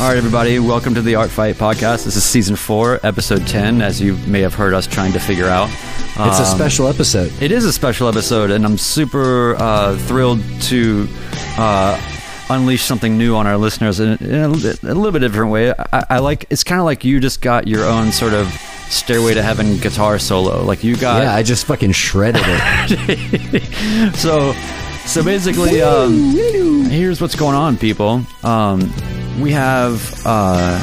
All right, everybody, welcome to the Art Fight Podcast. This is season four, episode 10, as you may have heard us trying to figure out. It's a Um, special episode. It is a special episode, and I'm super uh, thrilled to uh, unleash something new on our listeners in, in a, a little bit different way. I, I like it's kind of like you just got your own sort of stairway to heaven guitar solo. Like you got yeah, I just fucking shredded it. so so basically um, here's what's going on people um, we have uh,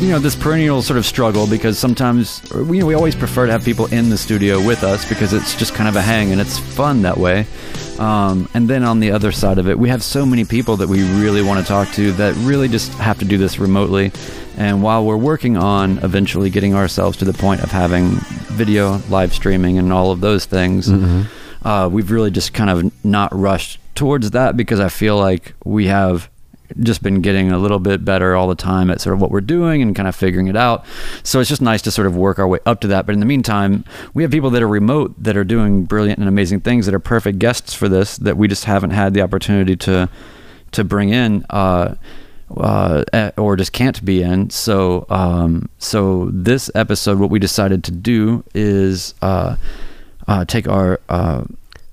you know this perennial sort of struggle because sometimes we, we always prefer to have people in the studio with us because it's just kind of a hang and it's fun that way. Um, and then on the other side of it we have so many people that we really want to talk to that really just have to do this remotely. And while we're working on eventually getting ourselves to the point of having video live streaming and all of those things uh, we've really just kind of not rushed towards that because I feel like we have just been getting a little bit better all the time at sort of what we're doing and kind of figuring it out. So it's just nice to sort of work our way up to that. But in the meantime, we have people that are remote that are doing brilliant and amazing things that are perfect guests for this that we just haven't had the opportunity to to bring in. Uh, uh, or just can't be in. So, um, so this episode, what we decided to do is uh, uh, take our uh,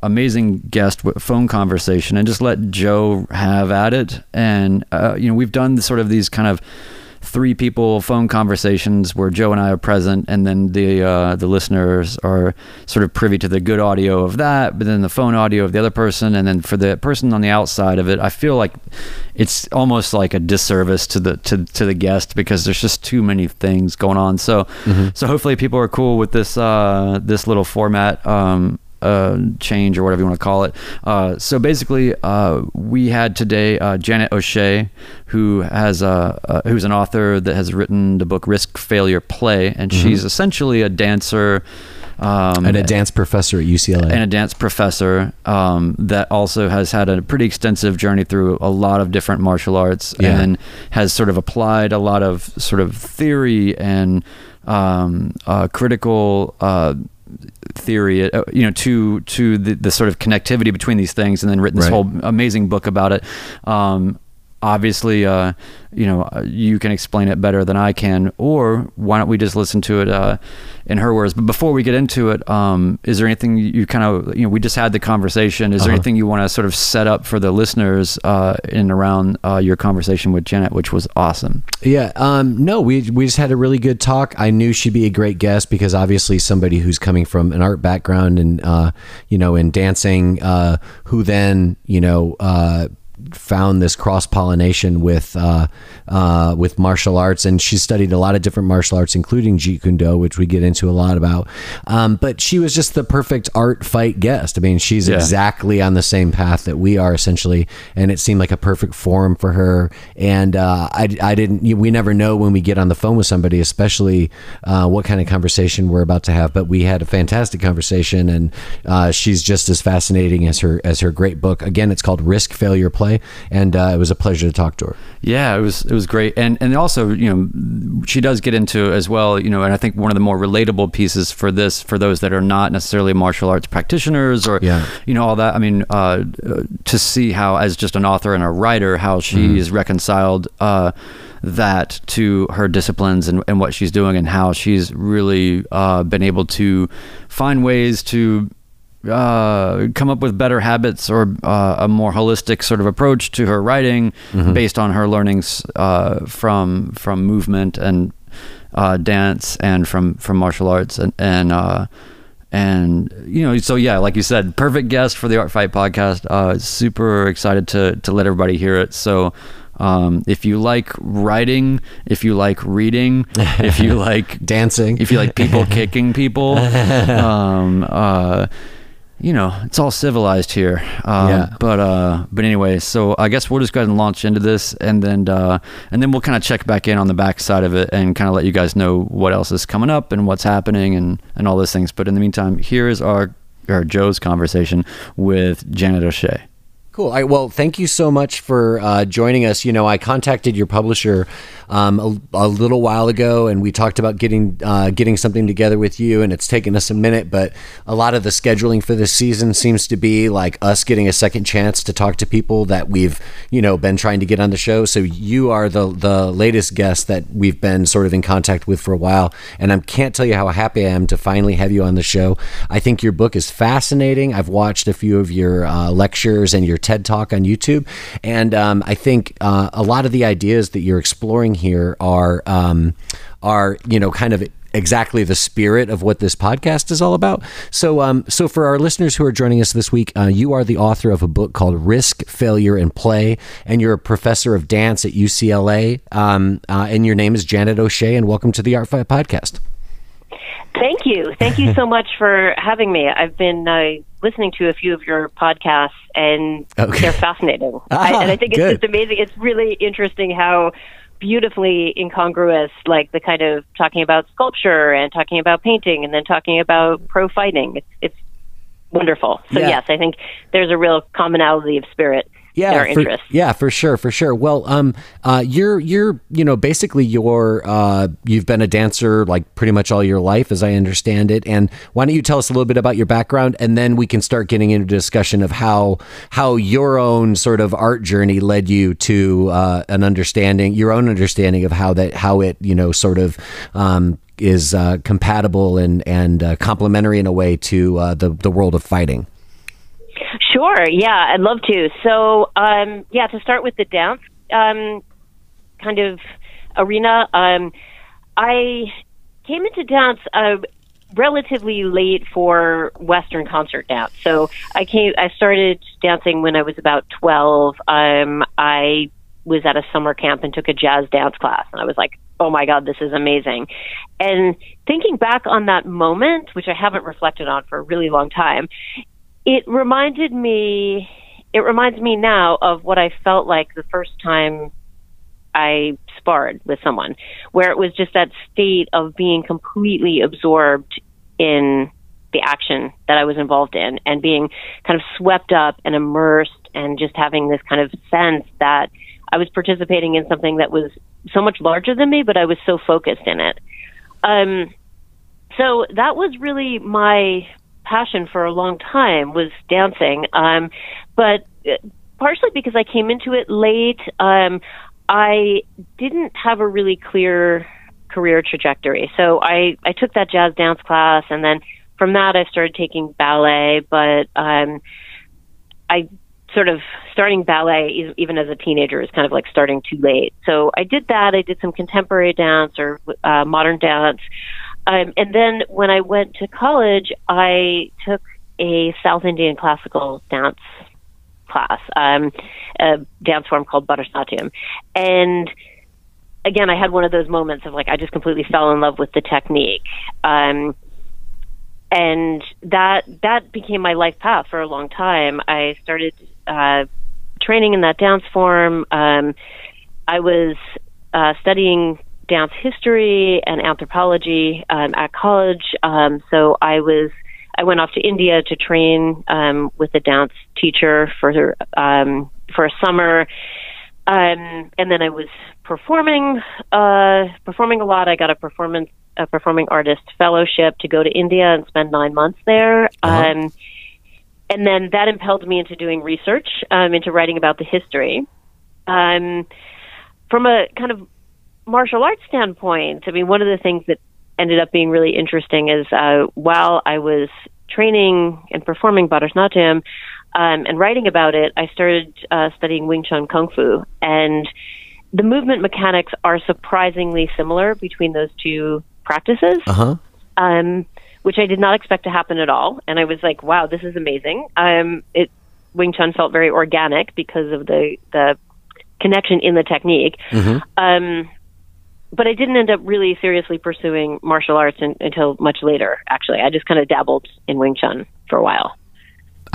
amazing guest phone conversation and just let Joe have at it. And uh, you know, we've done sort of these kind of three people phone conversations where Joe and I are present, and then the uh, the listeners are sort of privy to the good audio of that, but then the phone audio of the other person, and then for the person on the outside of it, I feel like it's almost like a disservice to the to, to the guest because there's just too many things going on. So so hopefully people are cool with this uh, this little format. Um, uh, change or whatever you want to call it. Uh, so basically, uh, we had today uh, Janet O'Shea, who has a, who's an author that has written the book Risk Failure Play, and she's essentially a dancer. Um, and a dance professor at UCLA. and a dance professor um, that also has had a pretty extensive journey through a lot of different martial arts Yeah. and has sort of applied a lot of sort of theory and um, uh, critical uh, theory, uh, you know, to to the, the sort of connectivity between these things, and then written this Right. whole amazing book about it. Um, obviously, uh, you know, uh, you can explain it better than I can, or why don't we just listen to it uh, in her words? But before we get into it, um, is there anything you kind of, you know, we just had the conversation. Is there Uh-huh. anything you want to sort of set up for the listeners uh, in around uh, your conversation with Janet, which was awesome? Yeah. Um, no, we we just had a really good talk. I knew she'd be a great guest because obviously somebody who's coming from an art background and uh, you know in dancing, uh, who then you know. Found this cross pollination with uh, uh, with martial arts, and she studied a lot of different martial arts, including Jeet Kune Do, which we get into a lot about. Um, but she was just the perfect art fight guest. I mean, she's Yeah. exactly on the same path that we are essentially, and it seemed like a perfect forum for her. And uh, I, I didn't. We never know when we get on the phone with somebody, especially uh, what kind of conversation we're about to have. But we had a fantastic conversation, and uh, she's just as fascinating as her as her great book. Again, it's called Risk Failure Play, and uh, it was a pleasure to talk to her. Yeah, it was it was great, and and also you know she does get into as well, you know, and I think one of the more relatable pieces for this for those that are not necessarily martial arts practitioners or Yeah. you know all that. I mean, uh, uh, to see how as just an author and a writer how she's reconciled. Uh, that to her disciplines and, and what she's doing and how she's really uh, been able to find ways to uh, come up with better habits or uh, a more holistic sort of approach to her writing based on her learnings uh, from from movement and uh, dance and from from martial arts and and uh, and you know so yeah like you said perfect guest for the art fight podcast. Uh, super excited to to let everybody hear it. So um, if you like writing if you like reading if you like Dancing. if you like people kicking people um uh you know it's all civilized here. Um, Yeah. but uh but anyway so i guess we'll just go ahead and launch into this and then uh and then we'll kind of check back in on the back side of it and kind of let you guys know what else is coming up and what's happening and and all those things. But in the meantime here is our our joe's conversation with janet o'shea Cool. Right, well, thank you so much for uh, joining us. You know, I contacted your publisher um, a, a, little while ago, and we talked about getting uh, getting something together with you. And it's taken us a minute, but a lot of the scheduling for this season seems to be like us getting a second chance to talk to people that we've you know been trying to get on the show. So you are the the latest guest that we've been sort of in contact with for a while, and I can't tell you how happy I am to finally have you on the show. I think your book is fascinating. I've watched a few of your uh, lectures and your TED Talk on YouTube, and um, I think uh, a lot of the ideas that you're exploring here are um, are you know kind of exactly the spirit of what this podcast is all about. So, um, so for our listeners who are joining us this week, uh, you are the author of a book called Risk, Failure, and Play, and you're a professor of dance at UCLA. Um, uh, and your name is Janet O'Shea, and welcome to the Art Fight Podcast. Thank you. Thank you so much for having me. I've been uh, listening to a few of your podcasts, and okay. they're fascinating. Ah, I, and I think it's good. just amazing. It's really interesting how beautifully incongruous, like the kind of talking about sculpture and talking about painting and then talking about pro fighting. It's, it's wonderful. So, yeah. yes, I think there's a real commonality of spirit yeah, for, yeah, for sure, for sure. Well, um, uh, you're you're you know basically you're uh, you've been a dancer like pretty much all your life, as I understand it. And why don't you tell us a little bit about your background, and then we can start getting into discussion of how how your own sort of art journey led you to uh, an understanding, your own understanding of how that how it you know sort of um, is uh, compatible and and uh, complementary in a way to uh, the the world of fighting. Sure. Yeah, I'd love to. So, um, yeah, to start with the dance um, kind of arena, um, I came into dance uh, relatively late for Western concert dance. So I came, I started dancing when I was about twelve. Um, I was at a summer camp and took a jazz dance class, and I was like, "Oh my god, this is amazing!" And thinking back on that moment, which I haven't reflected on for a really long time, it reminded me it reminds me now of what I felt like the first time I sparred with someone, where it was just that state of being completely absorbed in the action that I was involved in and being kind of swept up and immersed and just having this kind of sense that I was participating in something that was so much larger than me, but I was so focused in it. Um, so that was really my passion for a long time was dancing. Um, but uh, partially because I came into it late, um, I didn't have a really clear career trajectory. So I, I took that jazz dance class and then from that I started taking ballet, but um, I sort of starting ballet even as a teenager is kind of like starting too late. So I did that. I did some contemporary dance or uh, modern dance. Um, and then when I went to college, I took a South Indian classical dance class, um, a dance form called Bharatanatyam. And again, I had one of those moments of like, I just completely fell in love with the technique. Um, and that, that became my life path for a long time. I started, uh, training in that dance form. Um, I was, uh, studying dance history and anthropology um, at college. Um, so I was I went off to India to train um, with a dance teacher for um, for a summer, um, and then I was performing uh, performing a lot. I got a performance a performing artist fellowship to go to India and spend nine months there. Uh-huh. Um, and then that impelled me into doing research, um, into writing about the history. Um, from a kind of martial arts standpoint, I mean, one of the things that ended up being really interesting is uh, while I was training and performing Bharatanatyam um, and writing about it, I started uh, studying Wing Chun Kung Fu. And the movement mechanics are surprisingly similar between those two practices. Uh-huh. Um, which I did not expect to happen at all. And I was like, wow, this is amazing. Um, it, Wing Chun felt very organic because of the, the connection in the technique. Mm-hmm. Um, but I didn't end up really seriously pursuing martial arts in, until much later. Actually, I just kind of dabbled in Wing Chun for a while.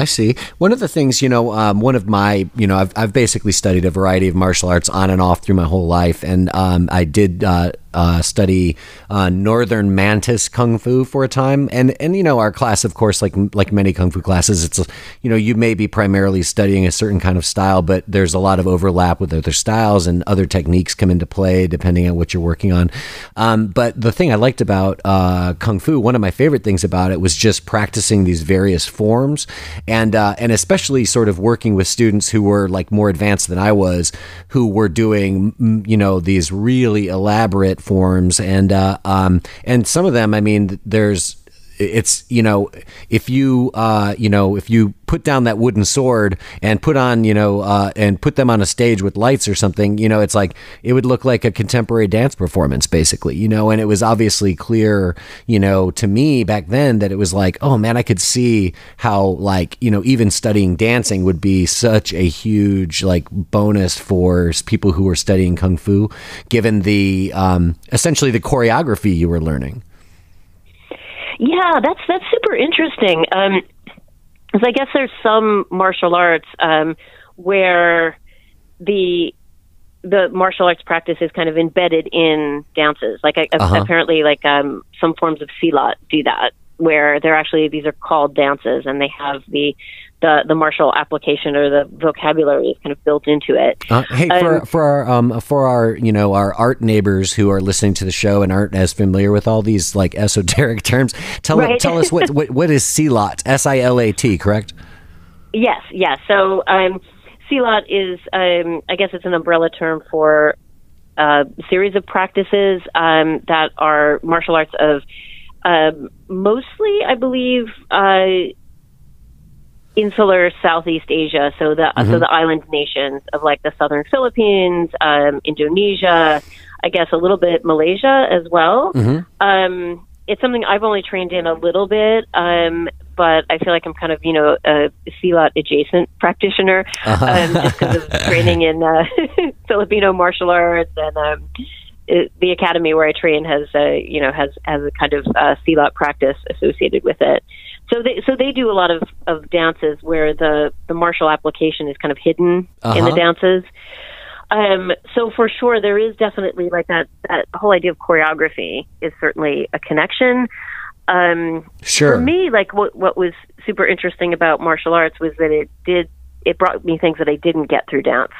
I see. One of the things, you know, um, one of my, you know, I've, I've basically studied a variety of martial arts on and off through my whole life. And um, I did uh, uh, study uh, Northern Mantis Kung Fu for a time, and and you know our class, of course, like like many Kung Fu classes, it's you know you may be primarily studying a certain kind of style, but there's a lot of overlap with other styles and other techniques come into play depending on what you're working on. Um, but the thing I liked about uh, Kung Fu, one of my favorite things about it was just practicing these various forms, and uh, and especially sort of working with students who were like more advanced than I was, who were doing you know these really elaborate forms, and uh, um, and some of them, I mean, there's it's you know if you uh, you know if you put down that wooden sword and put on you know uh, and put them on a stage with lights or something you know it's like it would look like a contemporary dance performance basically you know? And it was obviously clear you know to me back then that it was like oh man I could see how like you know even studying dancing would be such a huge like bonus for people who were studying kung fu given the um, essentially the choreography you were learning yeah, that's that's super interesting. Um, because I guess there's some martial arts um, where the the martial arts practice is kind of embedded in dances. Like uh-huh. apparently, like um, some forms of silat do that, where they're actually these are called dances, and they have the the the martial application or the vocabulary is kind of built into it. Uh, hey, for um, for our um, for our you know our art neighbors who are listening to the show and aren't as familiar with all these like esoteric terms, tell right. tell us what, what what is silat? S I L A T, correct? Yes, yes. So um, silat is um, I guess it's an umbrella term for a series of practices um, that are martial arts of um, mostly, I believe. Uh, insular Southeast Asia, so the mm-hmm. so the island nations of like the southern Philippines, um, Indonesia, I guess a little bit Malaysia as well. Mm-hmm. Um, it's something I've only trained in a little bit, um, but I feel like I'm kind of you know a Silat adjacent practitioner uh-huh. um, just because of training in uh, Filipino martial arts and. Um, it, the academy where I train has, uh, you know, has has a kind of uh, Silat practice associated with it. So they so they do a lot of, of dances where the, the martial application is kind of hidden uh-huh. in the uh-huh. dances. Um, so for sure, there is definitely like that that whole idea of choreography is certainly a connection. Um, sure. For me, like what what was super interesting about martial arts was that it did it brought me things that I didn't get through dance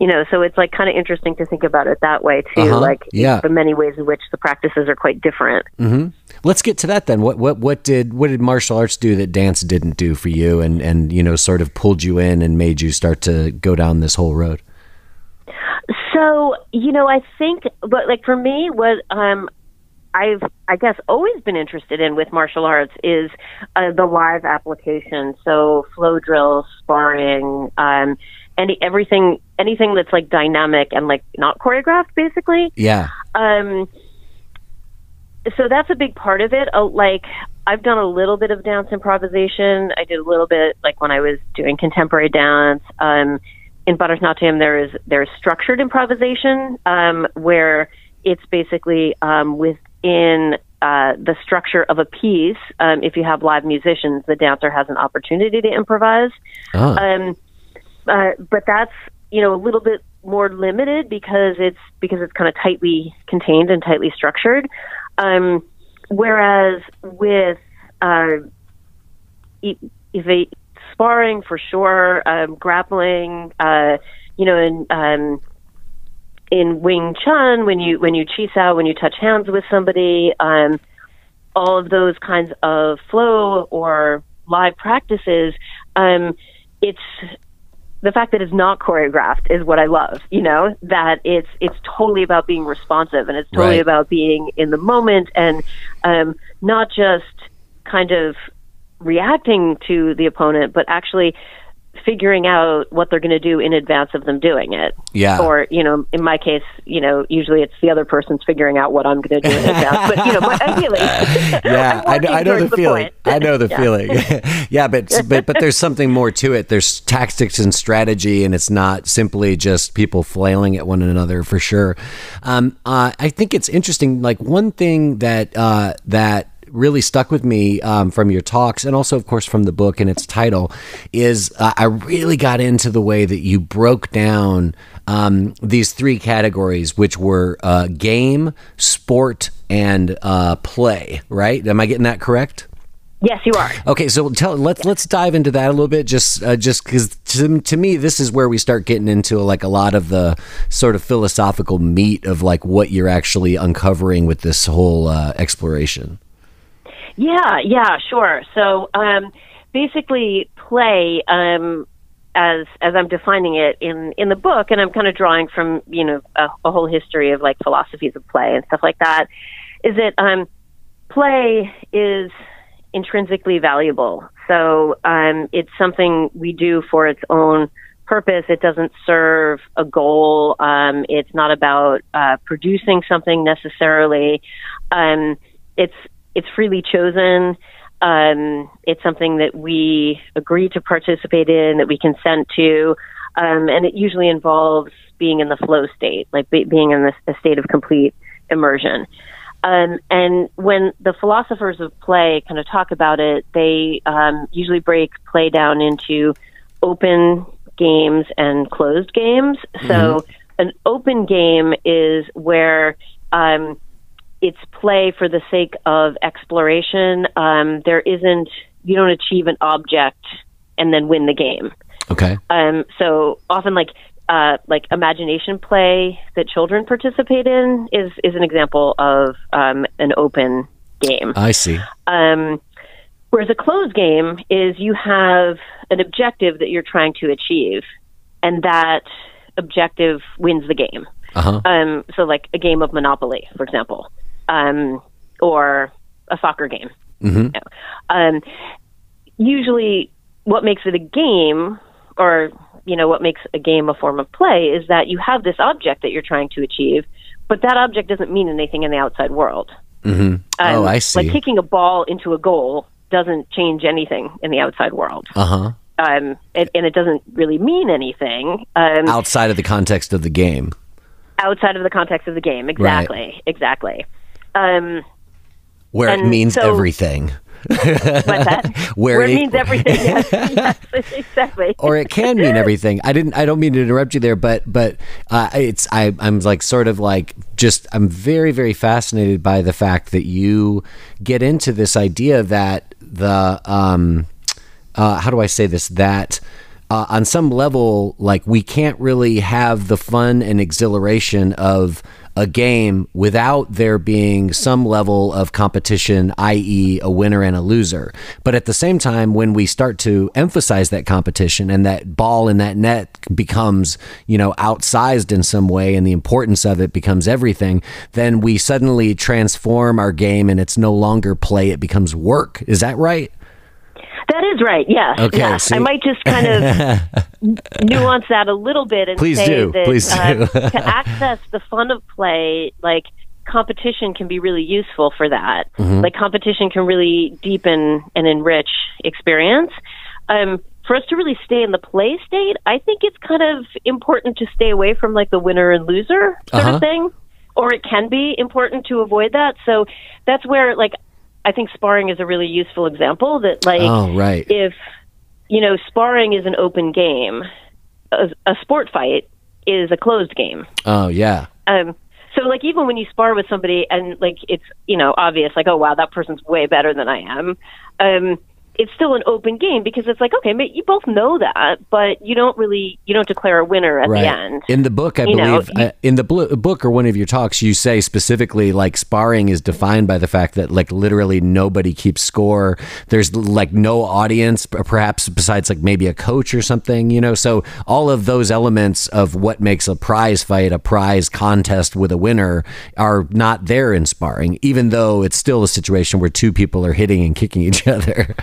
you know, so it's like kind of interesting to think about it that way too. Uh-huh. Like, yeah, the many ways in which the practices are quite different. Mm-hmm. Let's get to that then. What what what did what did martial arts do that dance didn't do for you, and and you know, sort of pulled you in and made you start to go down this whole road? So you know, I think, but like for me, what um, I've, I guess, always been interested in with martial arts is uh, the live application. So flow drills, sparring, um, any everything anything that's like dynamic and like not choreographed basically. Yeah. Um so that's a big part of it. Uh, like i've done a little bit of dance improvisation. I did a little bit like when i was doing contemporary dance. Um in Bharatanatyam there is there's structured improvisation um where it's basically um within uh, the structure of a piece, um, if you have live musicians, the dancer has an opportunity to improvise. Oh. Um, uh, but that's you know a little bit more limited because it's because it's kind of tightly contained and tightly structured. Um, whereas with uh, sparring for sure, um, grappling, uh, you know, in um, in Wing Chun, when you when you chi sao, when you touch hands with somebody, um, all of those kinds of flow or live practices, um, it's the fact that it's not choreographed is what I love. You know that it's it's totally about being responsive and it's totally right. about being in the moment and um, not just kind of reacting to the opponent, but actually figuring out what they're going to do in advance of them doing it. Yeah. Or, you know, in my case, you know, usually it's the other person's figuring out what I'm going to do in advance. But, you know, but ideally. yeah, I, I, know the, the feeling. I know the yeah. feeling. yeah, but, but, but there's something more to it. There's tactics and strategy, and it's not simply just people flailing at one another for sure. Um, uh, I think it's interesting. Like one thing that, uh, that, really stuck with me um, from your talks and also, of course, from the book and its title is uh, I really got into the way that you broke down um, these three categories, which were uh, game, sport, and uh, play. Right? Am I getting that correct? Yes, you are. Okay, so tell let's let's dive into that a little bit, just uh, just because to, to me this is where we start getting into like a lot of the sort of philosophical meat of like what you're actually uncovering with this whole uh, exploration. Yeah, yeah, sure. So um, basically, play um, as as I'm defining it in in the book, and I'm kind of drawing from you know a, a whole history of like philosophies of play and stuff like that. Is that um, play is intrinsically valuable. So um, it's something we do for its own purpose. It doesn't serve a goal. Um, it's not about uh, producing something necessarily. Um, it's it's freely chosen. Um, it's something that we agree to participate in, that we consent to, um, and it usually involves being in the flow state, like be, being in this, a state of complete immersion. Um, and when the philosophers of play kind of talk about it, they um, usually break play down into open games and closed games. Mm-hmm. So an open game is where um, it's play for the sake of exploration. Um, there isn't you don't achieve an object and then win the game. Okay. Um, so often, like uh, like imagination play that children participate in is is an example of um, an open game. I see. Um, whereas a closed game is you have an objective that you're trying to achieve, and that objective wins the game. Uh-huh. Um, so, like a game of Monopoly, for example, um, or a soccer game. Mm-hmm. Um, usually, what makes it a game, or you know what makes a game a form of play is that you have this object that you're trying to achieve, but that object doesn't mean anything in the outside world. Mm-hmm. Um, oh, I see. Like kicking a ball into a goal doesn't change anything in the outside world. Uh huh. Um, it, and it doesn't really mean anything um, outside of the context of the game. Outside of the context of the game, exactly, right. exactly. Um, Where it means so, everything. Where, Where it, it, means everything. Yes, yes exactly. or it can mean everything. I didn't. I don't mean to interrupt you there, but but uh, it's. I, I'm like sort of like just. I'm very very fascinated by the fact that you get into this idea that the um, uh, how do I say this that. Uh, on some level, like we can't really have the fun and exhilaration of a game without there being some level of competition, i.e., a winner and a loser. But at the same time, when we start to emphasize that competition and that ball in that net becomes, you know, outsized in some way and the importance of it becomes everything, then we suddenly transform our game and it's no longer play, it becomes work. Is that right? That is right. Yes. Okay. Yes. I might just kind of nuance that a little bit and Please say do. that Please do. uh, to access the fun of play, like competition can be really useful for that. Mm-hmm. Like competition can really deepen and enrich experience. Um, for us to really stay in the play state, I think it's kind of important to stay away from like the winner and loser sort Uh-huh. of thing. Or it can be important to avoid that. So that's where like I think sparring is a really useful example that like Oh, right. if you know sparring is an open game, a, a sport fight is a closed game. Oh, yeah. Um, so like even when you spar with somebody and like it's you know obvious like oh wow that person's way better than I am. Um, it's still an open game because it's like okay, you both know that, but you don't really you don't declare a winner at right. the end. In the book, I You know, believe, uh, in the bl- book or one of your talks, you say specifically like sparring is defined by the fact that like literally nobody keeps score. There's like no audience, perhaps besides like maybe a coach or something, you know. So all of those elements of what makes a prize fight a prize contest with a winner are not there in sparring, even though it's still a situation where two people are hitting and kicking each other.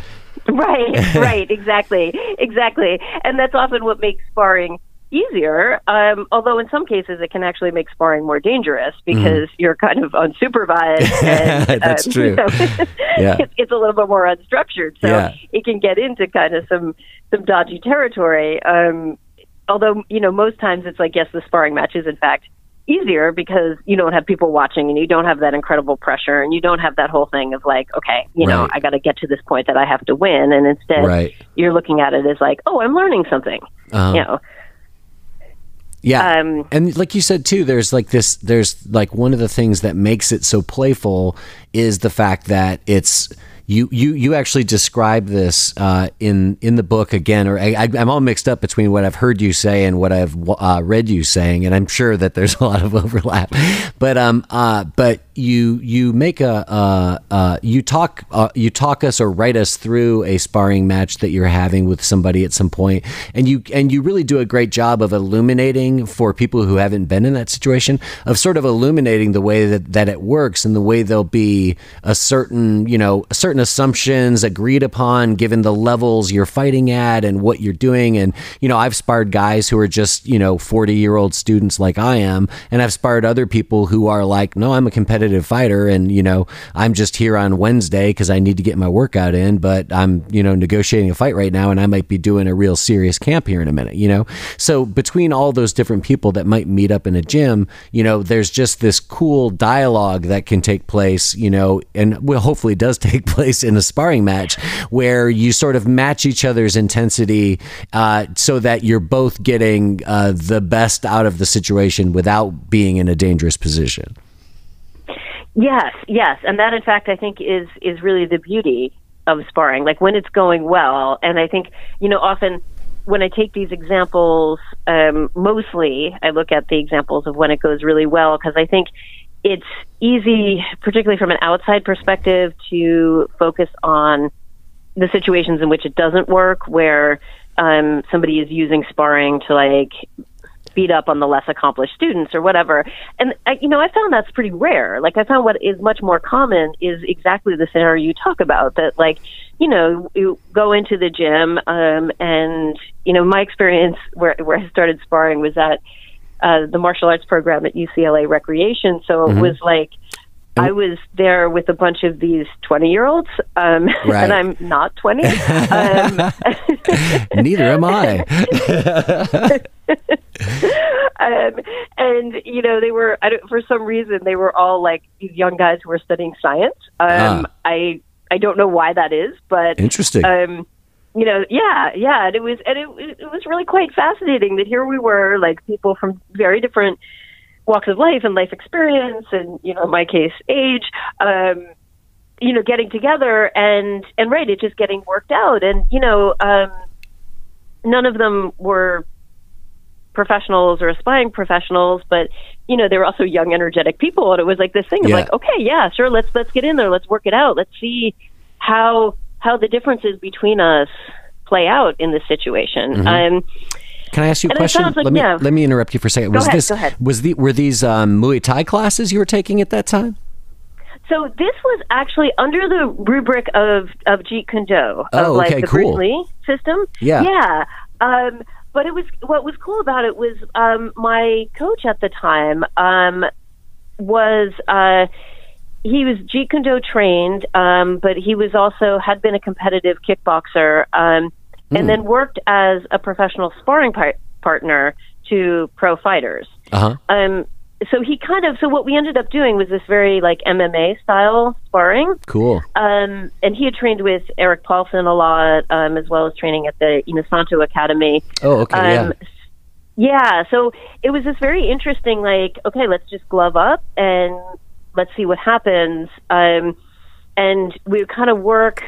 Right, right, exactly, exactly. And that's often what makes sparring easier. Um, although in some cases it can actually make sparring more dangerous because you're kind of unsupervised. And, Mm-hmm. That's um, true. you know, Yeah. it's, it's a little bit more unstructured, so Yeah. it can get into kind of some some dodgy territory. Um, although you know most times it's like yes, the sparring match is in fact easier because you don't have people watching and you don't have that incredible pressure and you don't have that whole thing of like, okay, you know, I got to get to this point that I have to win. And instead, Right. you're looking at it as like, oh, I'm learning something. Uh-huh. You know, Yeah. Um, and like you said too, there's like this there's like one of the things that makes it so playful is the fact that it's you you you actually describe this uh, in in the book again, or I, I'm all mixed up between what I've heard you say and what I've uh, read you saying, and I'm sure that there's a lot of overlap. But um uh but you you make a uh, uh you talk uh, you talk us or write us through a sparring match that you're having with somebody at some point, and you and you really do a great job of illuminating for people who haven't been in that situation of sort of illuminating the way that that it works and the way there'll be a certain you know a certain assumptions agreed upon given the levels you're fighting at and what you're doing. And you know I've sparred guys who are just you know 40 year old students like I am. And I've sparred other people who are like no I'm a competitive fighter. And you know I'm just here on Wednesday because I need to get my workout in. But I'm you know negotiating a fight right now and I might be doing a real serious camp here in a minute you know? So between all those different people that might meet up in a gym you know there's just this cool dialogue that can take place you know and well hopefully does take place in a sparring match where you sort of match each other's intensity uh, so that you're both getting uh, the best out of the situation without being in a dangerous position Yes, yes, and that in fact I think is is really the beauty of sparring. Like when it's going well, and I think you know often when I take these examples, um, mostly I look at the examples of when it goes really well because I think it's easy, particularly from an outside perspective, to focus on the situations in which it doesn't work, where um, somebody is using sparring to like beat up on the less accomplished students or whatever. And I, you know, I found that's pretty rare. Like I found what is much more common is exactly the scenario you talk about. That like, you know, you go into the gym, um, and you know, my experience where where I started sparring was at uh, the martial arts program at UCLA Recreation. So it was like. I was there with a bunch of these 20 year olds, um, Right. and I'm not 20. um, neither am I um, and you know they were I don't, for some reason they were all like these young guys who were studying science. Um, Ah. I I don't know why that is, but interesting um, you know, yeah, yeah, and it was and it, it was really quite fascinating that here we were like people from very different walks of life and life experience, and you know, in my case, age. Um, you know, getting together and and right, it just getting worked out, and you know, um, none of them were professionals or aspiring professionals, but you know, they were also young, energetic people, and it was like this thing of Yeah. like, okay, yeah, sure, let's let's get in there, let's work it out, let's see how how the differences between us play out in this situation. Um, Can I ask you a question? like- let me yeah. let me interrupt you for a second. Was ahead, this go ahead. was the were these um, Muay Thai classes you were taking at that time? So this was actually under the rubric of of Jeet Kune Do, of Oh, like okay, the cool. Bruce Lee system. Yeah. yeah. Um, but it was what was cool about it was um, my coach at the time um, was uh, he was Jeet Kune Do trained, um, but he was also had been a competitive kickboxer, um, Hmm. and then worked as a professional sparring par- partner to pro fighters Uh huh. um so he kind of so what we ended up doing was this very like MMA style sparring. Cool. Um and he had trained with Erik Paulson a lot, um, as well as training at the Inosanto Academy. Oh, okay. yeah. Um yeah, so it was this very interesting like, okay, let's just glove up and let's see what happens. Um and we kind of work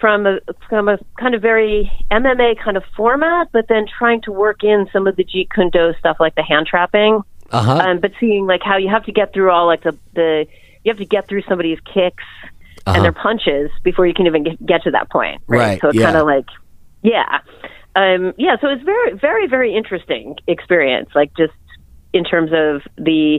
from a from a kind of very MMA kind of format, but then trying to work in some of the Jeet Kune Do stuff like the hand trapping Uh huh. um, but seeing like how you have to get through all like the the you have to get through somebody's kicks Uh-huh. and their punches before you can even get, get to that point right, Right, so it's yeah. kind of like yeah um yeah so it's very very very interesting experience like just in terms of the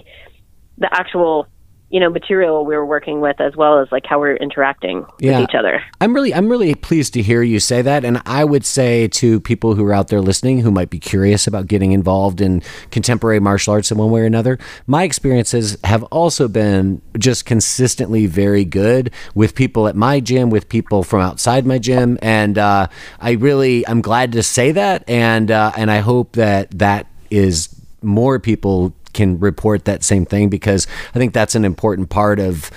the actual you know material we were working with as well as like how we're interacting Yeah. with each other. I'm really I'm really pleased to hear you say that. And I would say to people who are out there listening who might be curious about getting involved in contemporary martial arts in one way or another my experiences have also been just consistently very good with people at my gym with people from outside my gym. And uh, I really I'm glad to say that. And uh, and I hope that that is more people can report that same thing because I think that's an important part of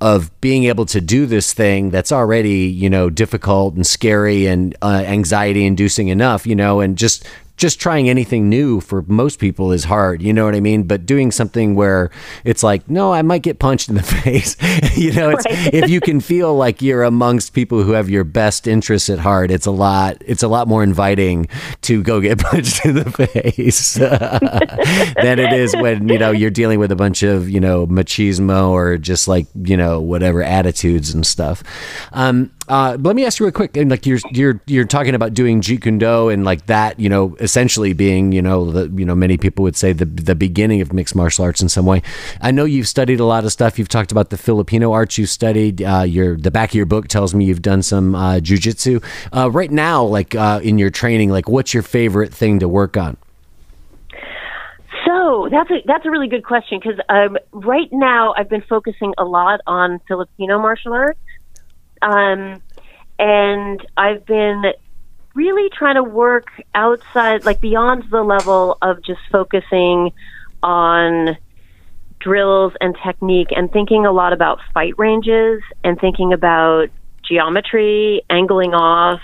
of being able to do this thing that's already you know difficult and scary and uh, anxiety inducing enough you know and just just trying anything new for most people is hard. You know what I mean? But doing something where it's like, no, I might get punched in the face. you know, right. if you can feel like you're amongst people who have your best interests at heart, it's a lot. It's a lot more inviting to go get punched in the face than it is when you know you're dealing with a bunch of you know machismo or just like you know whatever attitudes and stuff. Um, uh, let me ask you real quick. And like you're you're you're talking about doing Jeet Kune Do and like that, you know, essentially being, you know, the you know many people would say the the beginning of mixed martial arts in some way. I know you've studied a lot of stuff. You've talked about the Filipino arts you've studied. Uh, your the back of your book tells me you've done some uh, jujitsu. Uh, right now, like uh, in your training, like what's your favorite thing to work on? So that's a that's a really good question because um, right now I've been focusing a lot on Filipino martial arts. Um, and I've been really trying to work outside, like beyond the level of just focusing on drills and technique and thinking a lot about fight ranges and thinking about geometry, angling off.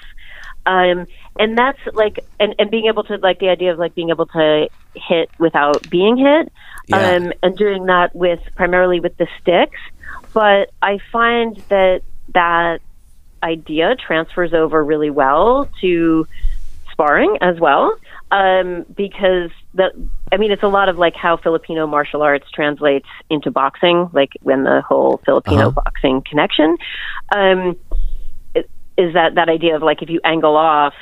Um, and that's like, and, and being able to, like, the idea of like being able to hit without being hit, yeah. um, and doing that with primarily with the sticks. But I find that that idea transfers over really well to sparring as well um, because the I mean it's a lot of like how Filipino martial arts translates into boxing, like when the whole Filipino uh-huh. boxing connection um, is that that idea of like if you angle off,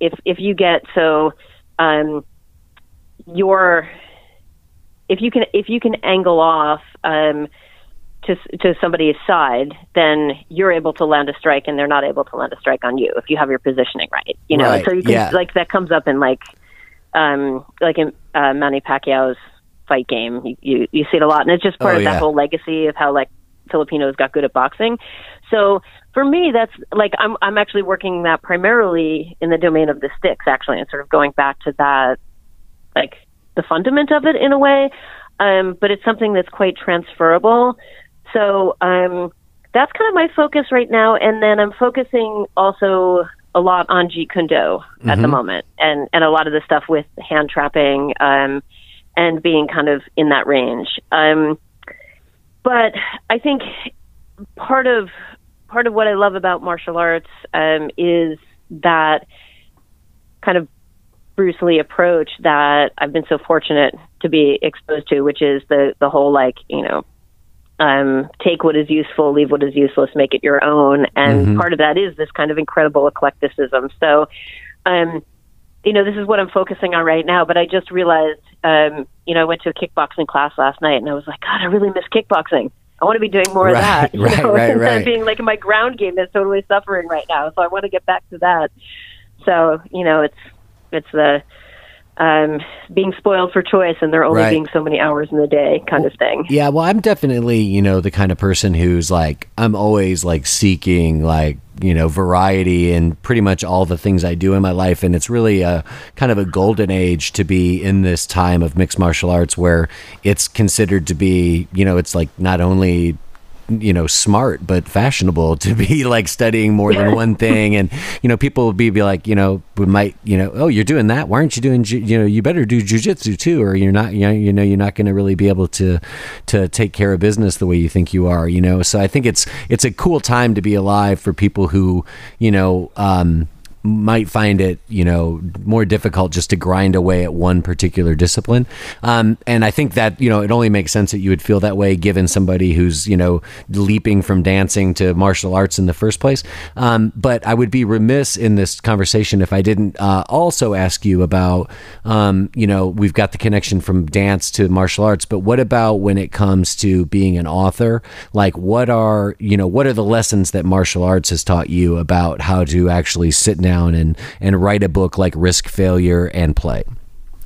if if you get so um, your if you can if you can angle off um, to to somebody's side, then you're able to land a strike, and they're not able to land a strike on you if you have your positioning right. You know, right. so you can yeah. like that comes up in like um like in uh, Manny Pacquiao's fight game. You, you you see it a lot, and it's just part oh, of yeah. that whole legacy of how like Filipinos got good at boxing. So for me, that's like I'm I'm actually working that primarily in the domain of the sticks, actually, and sort of going back to that, like the fundament of it in a way. Um, but it's something that's quite transferable so um, that's kind of my focus right now. And then I'm focusing also a lot on Jeet Kune Do mm-hmm. at the mm-hmm. moment, and and a lot of the stuff with hand trapping um, and being kind of in that range. Um, but I think part of part of what I love about martial arts um, is that kind of Bruce Lee approach that I've been so fortunate to be exposed to, which is the the whole like you know um, take what is useful, leave what is useless, make it your own. And mm-hmm. part of that is this kind of incredible eclecticism. So, um, you know, this is what I'm focusing on right now. But I just realized, um, you know, I went to a kickboxing class last night, and I was like, God, I really miss kickboxing. I want to be doing more right, of that. You right, know? right, Instead right. of being like my ground game is totally suffering right now. So I want to get back to that. So, you know, it's it's the um, being spoiled for choice and there only right. being so many hours in the day kind of thing. Yeah, well, I'm definitely, you know, the kind of person who's like, I'm always like seeking like, you know, variety and pretty much all the things I do in my life. And it's really a kind of a golden age to be in this time of mixed martial arts where it's considered to be, you know, it's like not only you know smart but fashionable to be like studying more than one thing. And you know people will be, be like you know we might you know oh you're doing that? Why aren't you doing you know you better do jujitsu too or you're not you know, you know you're not going to really be able to to take care of business the way you think you are you know? So i think it's it's a cool time to be alive for people who you know um might find it, you know, more difficult just to grind away at one particular discipline. Um, and I think that, you know, it only makes sense that you would feel that way given somebody who's, you know, leaping from dancing to martial arts in the first place. Um, but I would be remiss in this conversation if I didn't uh, also ask you about, um, you know, we've got the connection from dance to martial arts, but what about when it comes to being an author? Like, what are, you know, what are the lessons that martial arts has taught you about how to actually sit down? Down and and write a book like Risk Failure and Play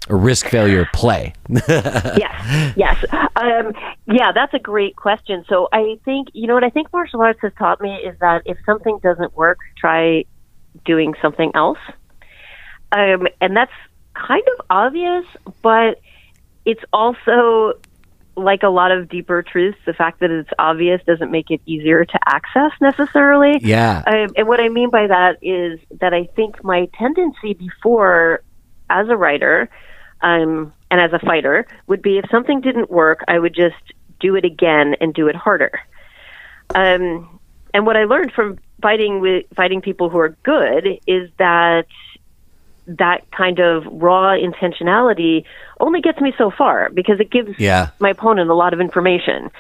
risk failure play? yes, yes, um, yeah. That's a great question. So I think you know what I think martial arts has taught me is that if something doesn't work, try doing something else. Um, and that's kind of obvious, but it's also like a lot of deeper truths. The fact that it's obvious doesn't make it easier to access necessarily. Yeah. Um, and what I mean by that is that I think my tendency before, as a writer, um, and as a fighter, would be if something didn't work, I would just do it again and do it harder. Um, and what I learned from fighting with fighting people who are good is that that kind of raw intentionality only gets me so far because it gives Yeah. my opponent a lot of information.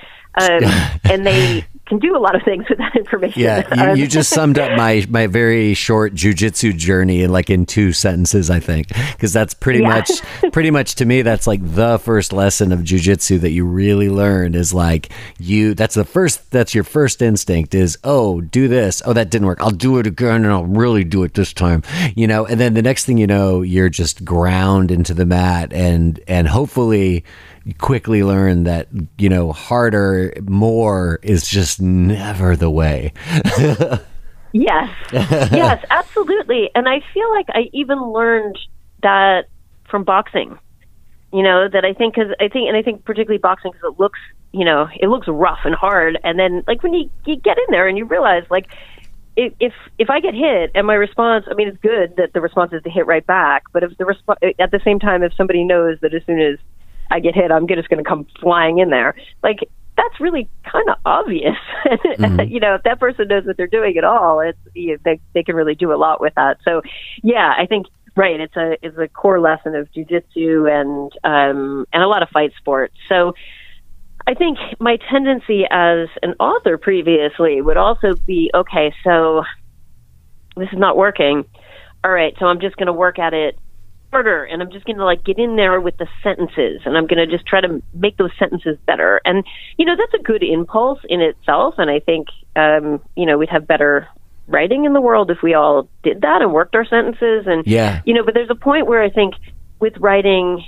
Um, and they can do a lot of things with that information. Yeah, you, you just summed up my my very short jujitsu journey in like in two sentences, I think, because that's pretty Yeah. much pretty much to me that's like the first lesson of jujitsu that you really learn is like you. That's the first. That's your first instinct is oh do this. Oh that didn't work. I'll do it again and I'll really do it this time. You know, and then the next thing you know, you're just ground into the mat and and hopefully quickly learn that you know harder more is just never the way Yes. yes, absolutely. And I feel like I even learned that from boxing. You know, that I think cuz I think and I think particularly boxing cuz it looks, you know, it looks rough and hard and then like when you, you get in there and you realize like if if if I get hit and my response, I mean, it's good that the response is to hit right back. But if the resp- at the same time, if somebody knows that as soon as I get hit, I'm just going to come flying in there, like that's really kind of obvious. you know, if that person knows what they're doing at all, it's you know, they they can really do a lot with that. So, yeah, I think right. It's a it's a core lesson of jujitsu and um and a lot of fight sports. So. I think my tendency as an author previously would also be okay, so this is not working. All right, so I'm just going to work at it harder and I'm just going to like get in there with the sentences and I'm going to just try to make those sentences better. And you know, that's a good impulse in itself and I think um, you know, we'd have better writing in the world if we all did that and worked our sentences and Yeah. you know, but there's a point where I think with writing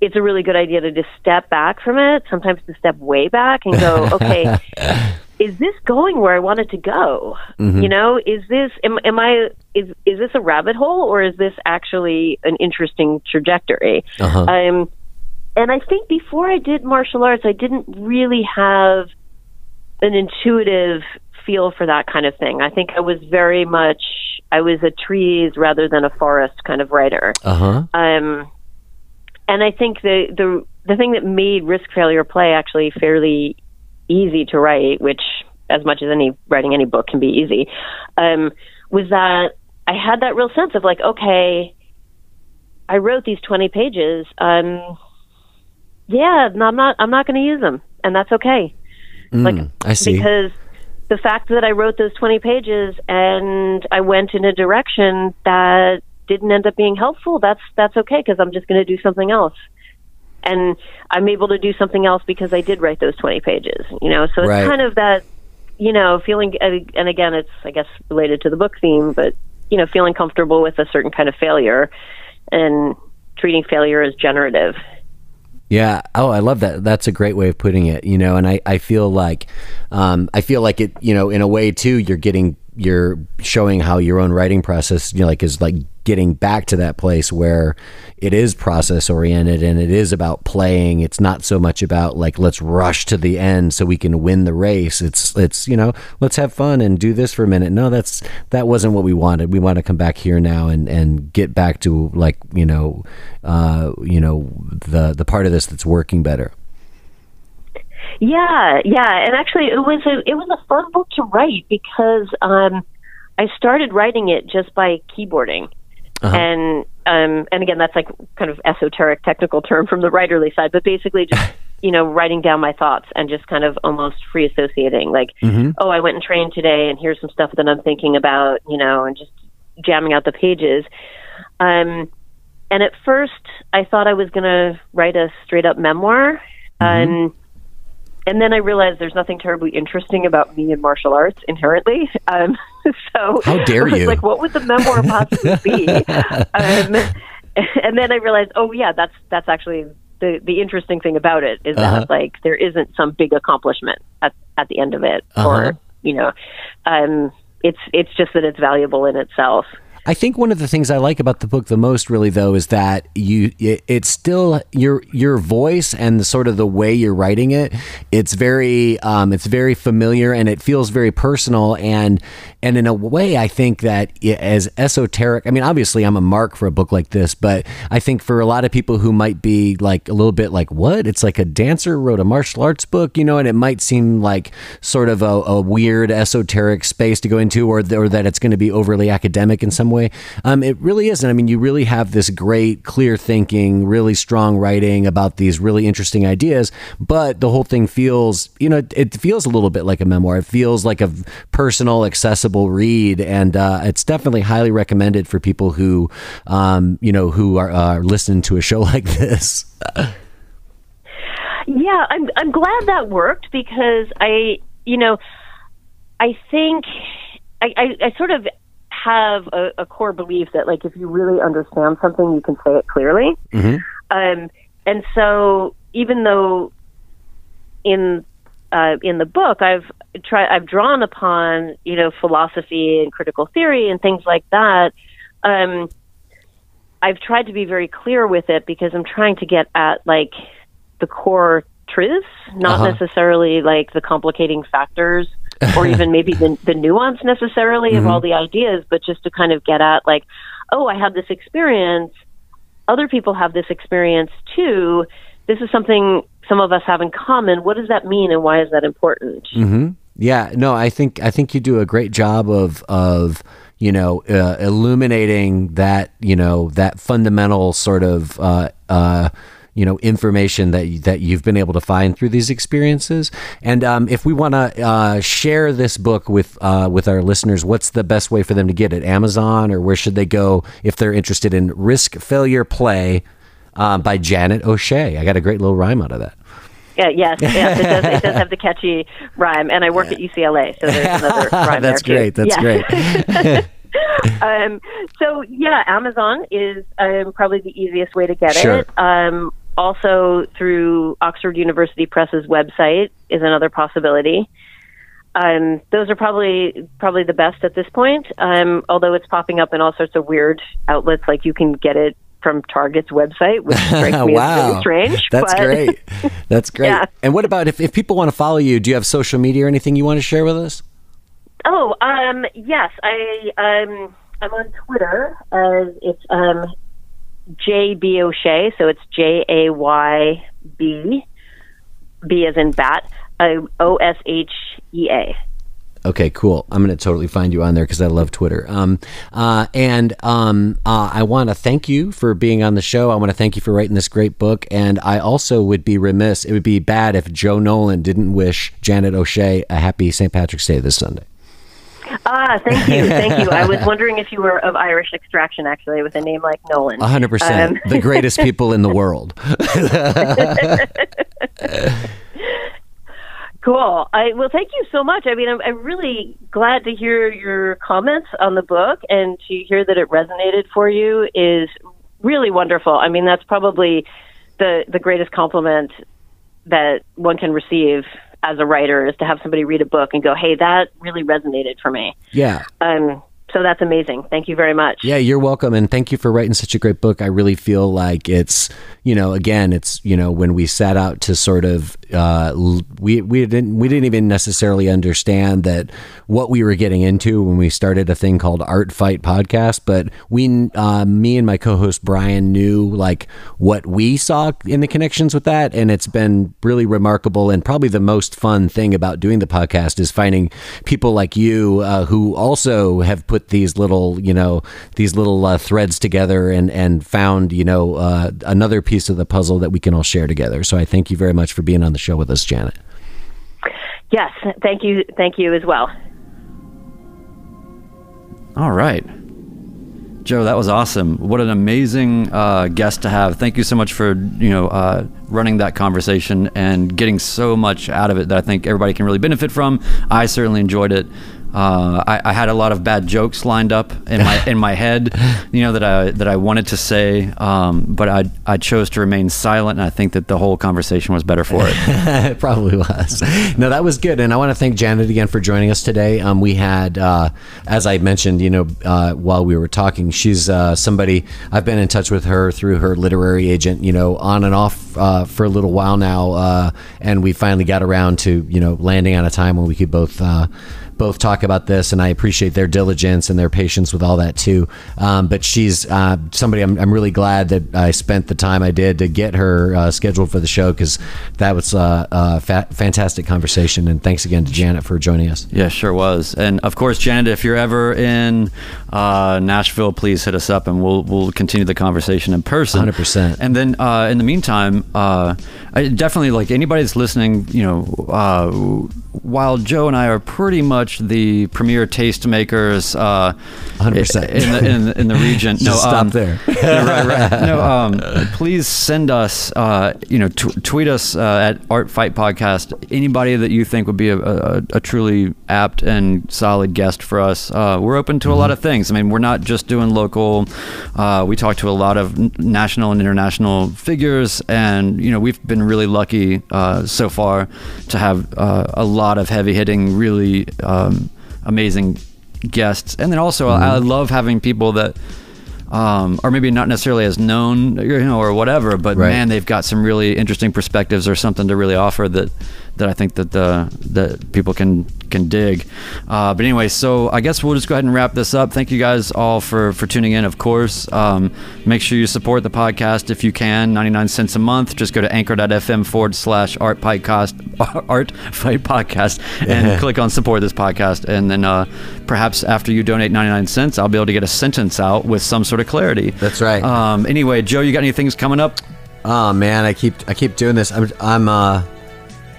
it's a really good idea to just step back from it, sometimes to step way back and go, okay, is this going where I want it to go? You know, is this am, am I is is this a rabbit hole or is this actually an interesting trajectory? Uh-huh. Um, and I think before I did martial arts, I didn't really have an intuitive feel for that kind of thing. I think I was very much I was a trees rather than a forest kind of writer. uh-huh Um, and I think the the the thing that made risk failure play actually fairly easy to write, which as much as any writing any book can be easy, um, was that I had that real sense of like, okay, I wrote these twenty pages. Um, yeah, I'm not I'm not going to use them, and that's okay like Mm, I see because the fact that I wrote those 20 pages and I went in a direction that didn't end up being helpful, that's that's okay because I'm just going to do something else. And I'm able to do something else because I did write those 20 pages, you know. So it's Right. kind of that, you know, feeling and again it's I guess related to the book theme, but you know, feeling comfortable with a certain kind of failure and treating failure as generative. Yeah. Oh, I love that. That's a great way of putting it. You know, and I, I feel like, um, I feel like it. You know, in a way too, you're getting, you're showing how your own writing process, you know, like is like getting back to that place where it is process oriented and it is about playing. It's not so much about like let's rush to the end so we can win the race. It's it's you know let's have fun and do this for a minute. No, that's that wasn't what we wanted. We want to come back here now and and get back to like you know uh, you know the the part of this that's working better. Yeah, yeah, and actually, it was a it was a fun book to write because um, I started writing it just by keyboarding, and um, and again, that's like kind of esoteric technical term from the writerly side, but basically just you know writing down my thoughts and just kind of almost free associating, like mhm oh, I went and trained today, and here's some stuff that I'm thinking about, you know, and just jamming out the pages. Um, and at first, I thought I was going to write a straight up memoir. Um, and then I realized there's nothing terribly interesting about me and martial arts inherently. Um, so How dare I was you. Like, what would the memoir possibly be? um, and then I realized, oh yeah, that's that's actually the the interesting thing about it is Uh-huh. that like there isn't some big accomplishment at at the end of it, Uh-huh. or you know, um, it's it's just that it's valuable in itself. I think one of the things I like about the book the most, really, though, is that you it, it's still your your voice and the sort of the way you're writing it. It's very um, it's very familiar and it feels very personal and and in a way, I think that as esoteric. I mean, obviously, I'm a mark for a book like this, but I think for a lot of people who might be like a little bit like, what? It's like a dancer wrote a martial arts book, you know, and it might seem like sort of a, a weird esoteric space to go into, or or that it's going to be overly academic in some way. Um, it really isn't. I mean, you really have this great, clear thinking, really strong writing about these really interesting ideas, but the whole thing feels, you know, it feels a little bit like a memoir. It feels like a personal, accessible read, and uh, it's definitely highly recommended for people who, um, you know, who are uh, listening to a show like this. yeah, I'm I'm glad that worked because I, you know, I think I, I, I sort of have a, a, core belief that like if you really understand something, you can say it clearly. Mm-hmm. Um, and so even though in uh, in the book, I've tried, I've drawn upon, you know, philosophy and critical theory and things like that. Um, I've tried to be very clear with it because I'm trying to get at like the core truths, not uh-huh. necessarily like the complicating factors or even maybe the, the nuance necessarily mm-hmm. of all the ideas, but just to kind of get at like, oh, I had this experience. Other people have this experience too. This is something some of us have in common. What does that mean, and why is that important? Mm-hmm. Yeah, no, I think I think you do a great job of of you know uh, illuminating that you know that fundamental sort of. Uh, uh, you know information that that you've been able to find through these experiences. And um, if we want to uh, share this book with uh, with our listeners, what's the best way for them to get it? Amazon, or where should they go if they're interested in Risk Failure Play? Uh, by Janet O'Shea. I got a great little rhyme out of that. Yeah, yes, yes, it does. It does have the catchy rhyme, and I work yeah. at UCLA, so there's another rhyme That's there great. Too. That's yeah. great. um, so yeah, Amazon is um, probably the easiest way to get sure. it. Um, also, through Oxford University Press's website is another possibility. Um, those are probably probably the best at this point. Um, although it's popping up in all sorts of weird outlets, like you can get it from Target's website, which strikes me wow. as really strange. That's but, great. That's great. yeah. And what about if, if people want to follow you? Do you have social media or anything you want to share with us? Oh, um, yes. I um, I'm on Twitter as it's um, JB O'Shea, so it's J A Y B B as in bat, uh, O S H E A. Okay, cool. I'm going to totally find you on there because I love Twitter. Um, uh, and um, uh, I want to thank you for being on the show. I want to thank you for writing this great book. And I also would be remiss, it would be bad if Joe Nolan didn't wish Janet O'Shea a happy St. Patrick's Day this Sunday. Ah, thank you, thank you. I was wondering if you were of Irish extraction, actually, with a name like Nolan. 100%. Um, the greatest people in the world. Cool. I well, thank you so much. I mean, I'm, I'm really glad to hear your comments on the book and to hear that it resonated for you is really wonderful. I mean, that's probably the the greatest compliment that one can receive as a writer is to have somebody read a book and go, "Hey, that really resonated for me." Yeah. Um, so that's amazing. Thank you very much. Yeah, you're welcome. And thank you for writing such a great book. I really feel like it's, you know, again, it's, you know, when we set out to sort of, uh, we, we didn't, we didn't even necessarily understand that what we were getting into when we started a thing called Art Fight Podcast. But we, uh, me and my co host Brian knew like what we saw in the connections with that. And it's been really remarkable. And probably the most fun thing about doing the podcast is finding people like you uh, who also have put put these little, you know, these little uh, threads together and and found, you know, uh, another piece of the puzzle that we can all share together. So I thank you very much for being on the show with us, Janet. Yes, thank you, thank you as well. All right. Joe, that was awesome. What an amazing uh, guest to have. Thank you so much for you know uh, running that conversation and getting so much out of it that I think everybody can really benefit from. I certainly enjoyed it. Uh, I, I had a lot of bad jokes lined up in my in my head, you know that I that I wanted to say, um, but I I chose to remain silent, and I think that the whole conversation was better for it. it probably was. No, that was good, and I want to thank Janet again for joining us today. Um, we had, uh, as I mentioned, you know, uh, while we were talking, she's uh, somebody I've been in touch with her through her literary agent, you know, on and off uh, for a little while now, uh, and we finally got around to you know landing on a time when we could both uh, both talk about this, and I appreciate their diligence and their patience with all that too. Um, but she's uh, somebody I'm, I'm really glad that I spent the time I did to get her uh, scheduled for the show because that was uh, a fa- fantastic conversation. And thanks again to Janet for joining us. Yeah, sure was. And of course, Janet, if you're ever in uh, Nashville, please hit us up, and we'll we'll continue the conversation in person. 100%. And then uh, in the meantime, uh, I definitely like anybody that's listening. You know, uh, while Joe and I are pretty much the premier tastemakers, uh, 100%. in the in, the- in the region. no, Just stop um, there. yeah, right, right. No, um, please send us, uh, you know, t- tweet us uh, at Art Fight Podcast. Anybody that you think would be a, a, a truly apt and solid guest for us. Uh, we're open to a lot of things. I mean, we're not just doing local. Uh, we talk to a lot of national and international figures, and you know, we've been really lucky uh, so far to have uh, a lot of heavy hitting, really um, amazing guests. And then also, I love having people that um, or maybe not necessarily as known, you know, or whatever. But Right. man, they've got some really interesting perspectives or something to really offer that that I think that the that people can can dig. Uh, but anyway, so I guess we'll just go ahead and wrap this up. Thank you guys all for for tuning in. Of course, um, make sure you support the podcast if you can. Ninety nine cents a month. Just go to anchor.fm forward slash art podcast art fight podcast and click on support this podcast. And then uh, perhaps after you donate ninety nine cents, I'll be able to get a sentence out with some sort of clarity. That's right. Um, anyway, Joe, you got any things coming up? Oh man, I keep I keep doing this. I'm I'm uh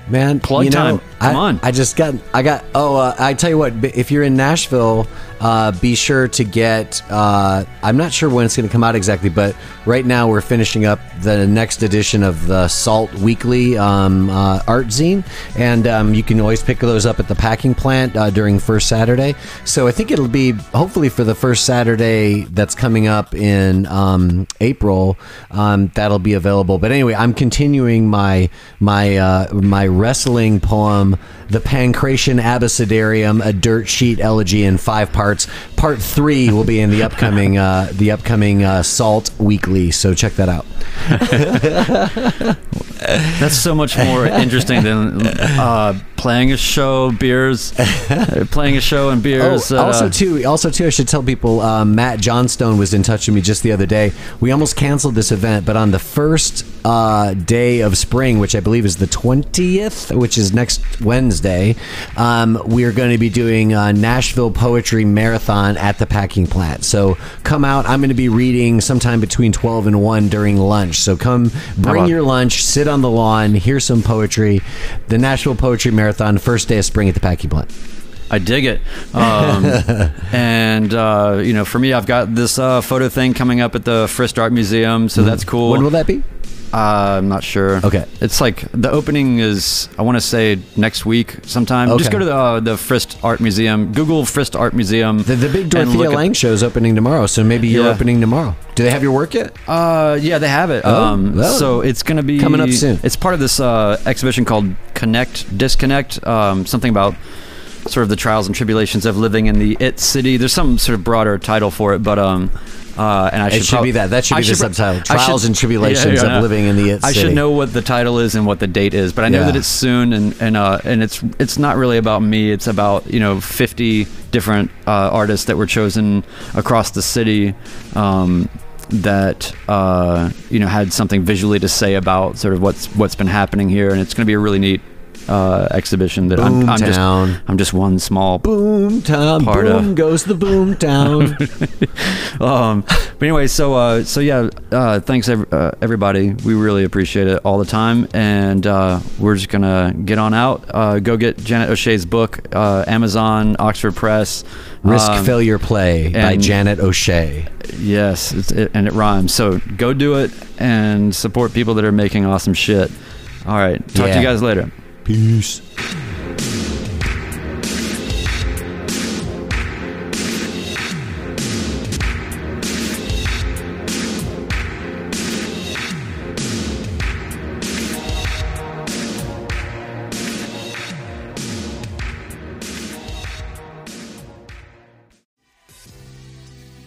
man Plug you know, time. Come I, on. I just got I got oh uh, I tell you what if you're in Nashville uh, be sure to get uh, I'm not sure when it's going to come out exactly but right now we're finishing up the next edition of the Salt Weekly um, uh, art zine. And um, you can always pick those up at the packing plant uh, during first Saturday. So I think it'll be hopefully for the first Saturday that's coming up in um, April um, that'll be available. But anyway I'm continuing my my uh, my wrestling poem the Pancration Abecedarium, a dirt sheet elegy in five parts. Part three will be in the upcoming uh, the upcoming uh, Salt Weekly. So check that out. That's so much more interesting than uh, playing a show, beers, uh, playing a show and beers. Oh, uh, also too, also too, I should tell people. Um, Matt Johnstone was in touch with me just the other day. We almost canceled this event, but on the first uh, day of spring, which I believe is the twentieth, which is next Wednesday, um, we are going to be doing a Nashville Poetry Marathon at the Packing Plant. So come out. I'm going to be reading sometime between twelve and one during lunch. So come, bring your lunch, sit on the lawn, hear some poetry. The Nashville Poetry Marathon, first day of spring at the Packing Plant. I dig it. Um, and uh, you know, for me, I've got this uh, photo thing coming up at the Frist Art Museum, so that's cool. When will that be? Uh, I'm not sure. Okay. It's like the opening is I want to say next week sometime. Just go to the uh, the Frist Art Museum. Google Frist Art Museum. The, the big Dorothea look at- Lange show is opening tomorrow, so maybe you're Yeah. opening tomorrow. Do they have your work yet? Uh, yeah, they have it. Oh, um, well, so it's going to be coming up soon. It's part of this uh, exhibition called Connect Disconnect. Um, something about sort of the trials and tribulations of living in the it city. There's some sort of broader title for it, but um, uh, and I should It should prob- be that. That should I be the pro- subtitle. I should- Trials and Tribulations Yeah, yeah, of. Living in the It I should know what the title is and what the date is, but I know Yeah. that it's soon, and and uh, and it's it's not really about me. It's about you know 50 different uh, artists that were chosen across the city. Um, that uh, you know had something visually to say about sort of what's what's been happening here, and it's going to be a really neat uh, exhibition. That I'm, I'm just I'm just one small Boom town, Part boom of- goes the boom town. um, but anyway, so uh, so yeah, uh, thanks ev- uh, everybody. We really appreciate it all the time, and uh, we're just gonna get on out. Uh, go get Janet O'Shea's book, uh, Amazon, Oxford Press. Risk Um, Failure Play by Janet O'Shea. Yes, it's, it, and it rhymes. So go do it and support people that are making awesome shit. All right, talk to you guys later. Peace.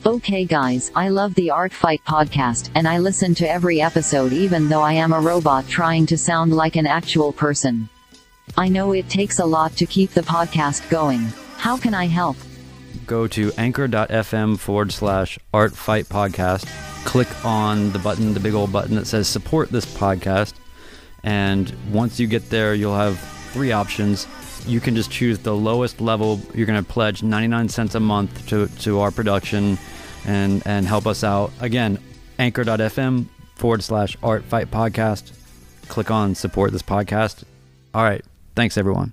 Okay guys, I love the Art Fight podcast, and I listen to every episode even though I am a robot trying to sound like an actual person. I know it takes a lot to keep the podcast going. How can I help? Go to anchor.fm forward slash art fight podcast. Click on the button, the big old button that says support this podcast. And once you get there, you'll have three options. You can just choose the lowest level. You're going to pledge 99 cents a month to, to our production and, and help us out. Again, anchor.fm forward slash art fight podcast. Click on support this podcast. All right. Thanks, everyone.